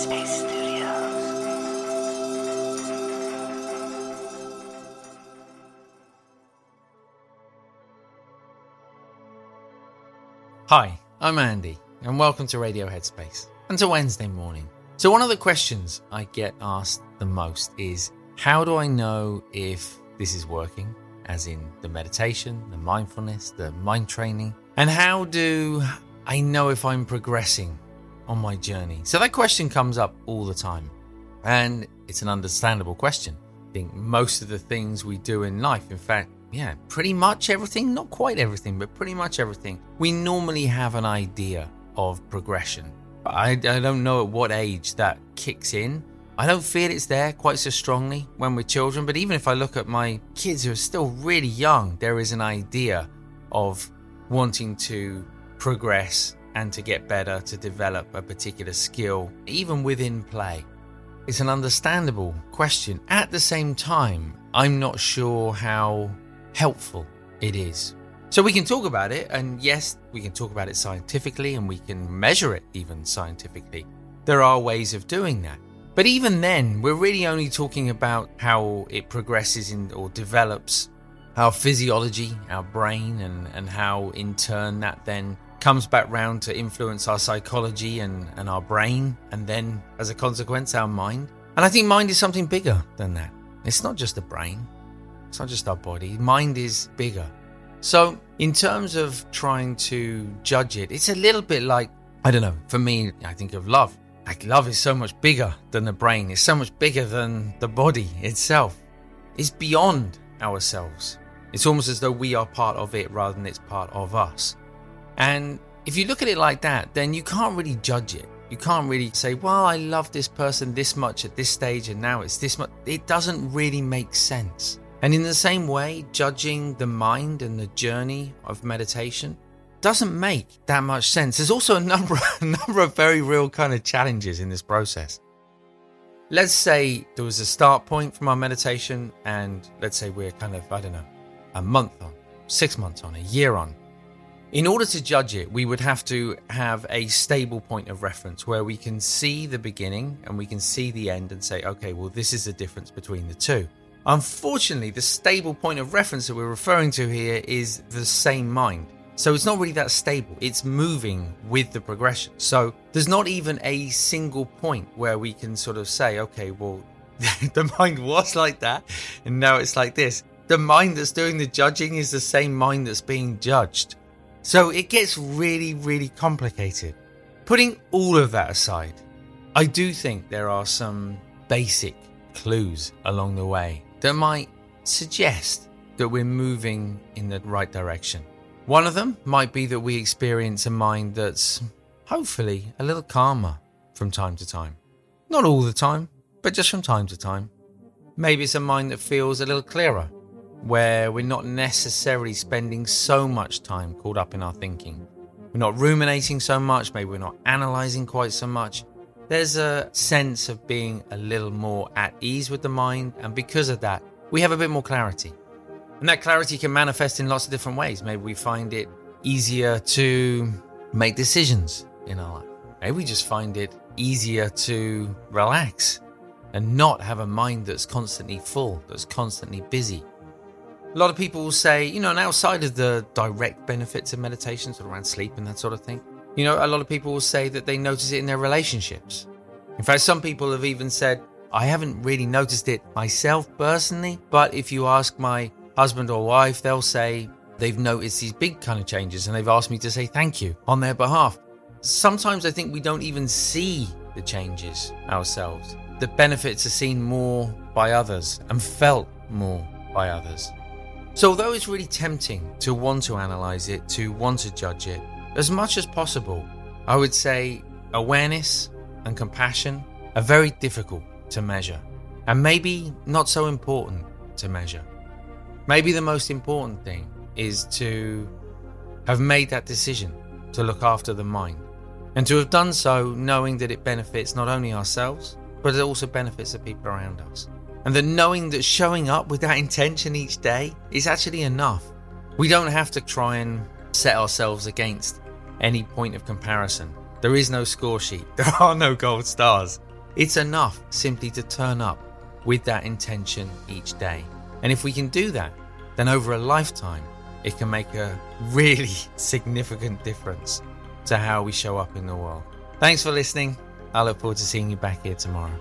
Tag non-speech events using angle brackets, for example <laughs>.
Headspace Studios. Hi, I'm Andy, and welcome to Radio Headspace and to Wednesday morning. So, one of the questions I get asked the most is how do I know if this is working? As in the meditation, the mindfulness, the mind training, and how do I know if I'm progressing on my journey? So, that question comes up all the time, and it's an understandable question. I think most of the things we do in life, in fact, yeah, pretty much everything, not quite everything, but pretty much everything, we normally have an idea of progression. I, I don't know at what age that kicks in. I don't feel it's there quite so strongly when we're children, but even if I look at my kids who are still really young, there is an idea of wanting to progress and to get better, to develop a particular skill, even within play. It's an understandable question. At the same time, I'm not sure how helpful it is. So we can talk about it, and yes, we can talk about it scientifically and we can measure it even scientifically. There are ways of doing that. But even then, we're really only talking about how it progresses in or develops our physiology, our brain, and, and how in turn that then comes back round to influence our psychology and, and our brain, and then as a consequence, our mind. And I think mind is something bigger than that. It's not just the brain, it's not just our body, mind is bigger. So, in terms of trying to judge it, it's a little bit like, I don't know, for me, I think of love. Like, love is so much bigger than the brain, it's so much bigger than the body itself. It's beyond ourselves. It's almost as though we are part of it rather than it's part of us. And if you look at it like that, then you can't really judge it. You can't really say, well, I love this person this much at this stage and now it's this much. It doesn't really make sense. And in the same way, judging the mind and the journey of meditation doesn't make that much sense. There's also a number, <laughs> a number of very real kind of challenges in this process. Let's say there was a start point from our meditation, and let's say we're kind of, I don't know, a month on, six months on, a year on. In order to judge it, we would have to have a stable point of reference where we can see the beginning and we can see the end and say, okay, well, this is the difference between the two. Unfortunately, the stable point of reference that we're referring to here is the same mind. So it's not really that stable. It's moving with the progression. So there's not even a single point where we can sort of say, okay, well, <laughs> the mind was like that and now it's like this. The mind that's doing the judging is the same mind that's being judged. So it gets really, really complicated. Putting all of that aside, I do think there are some basic clues along the way that might suggest that we're moving in the right direction. One of them might be that we experience a mind that's hopefully a little calmer from time to time. Not all the time, but just from time to time. Maybe it's a mind that feels a little clearer, where we're not necessarily spending so much time caught up in our thinking. We're not ruminating so much, maybe we're not analyzing quite so much. There's a sense of being a little more at ease with the mind, and because of that, we have a bit more clarity. And that clarity can manifest in lots of different ways. Maybe we find it easier to make decisions in our life. Maybe we just find it easier to relax and not have a mind that's constantly full, that's constantly busy. A lot of people will say, you know, and outside of the direct benefits of meditation, sort of around sleep and that sort of thing, you know, a lot of people will say that they notice it in their relationships. In fact, some people have even said, I haven't really noticed it myself personally, but if you ask my husband or wife, they'll say they've noticed these big kind of changes and they've asked me to say thank you on their behalf. Sometimes I think we don't even see the changes ourselves. The benefits are seen more by others and felt more by others. So, although it's really tempting to want to analyze it, to want to judge it, as much as possible, I would say awareness and compassion are very difficult to measure and maybe not so important to measure. Maybe the most important thing is to have made that decision to look after the mind and to have done so knowing that it benefits not only ourselves, but it also benefits the people around us. And that knowing that showing up with that intention each day is actually enough. We don't have to try and set ourselves against any point of comparison. There is no score sheet, <laughs> there are no gold stars. It's enough simply to turn up with that intention each day. And if we can do that, then over a lifetime, it can make a really <laughs> significant difference to how we show up in the world. Thanks for listening. I look forward to seeing you back here tomorrow.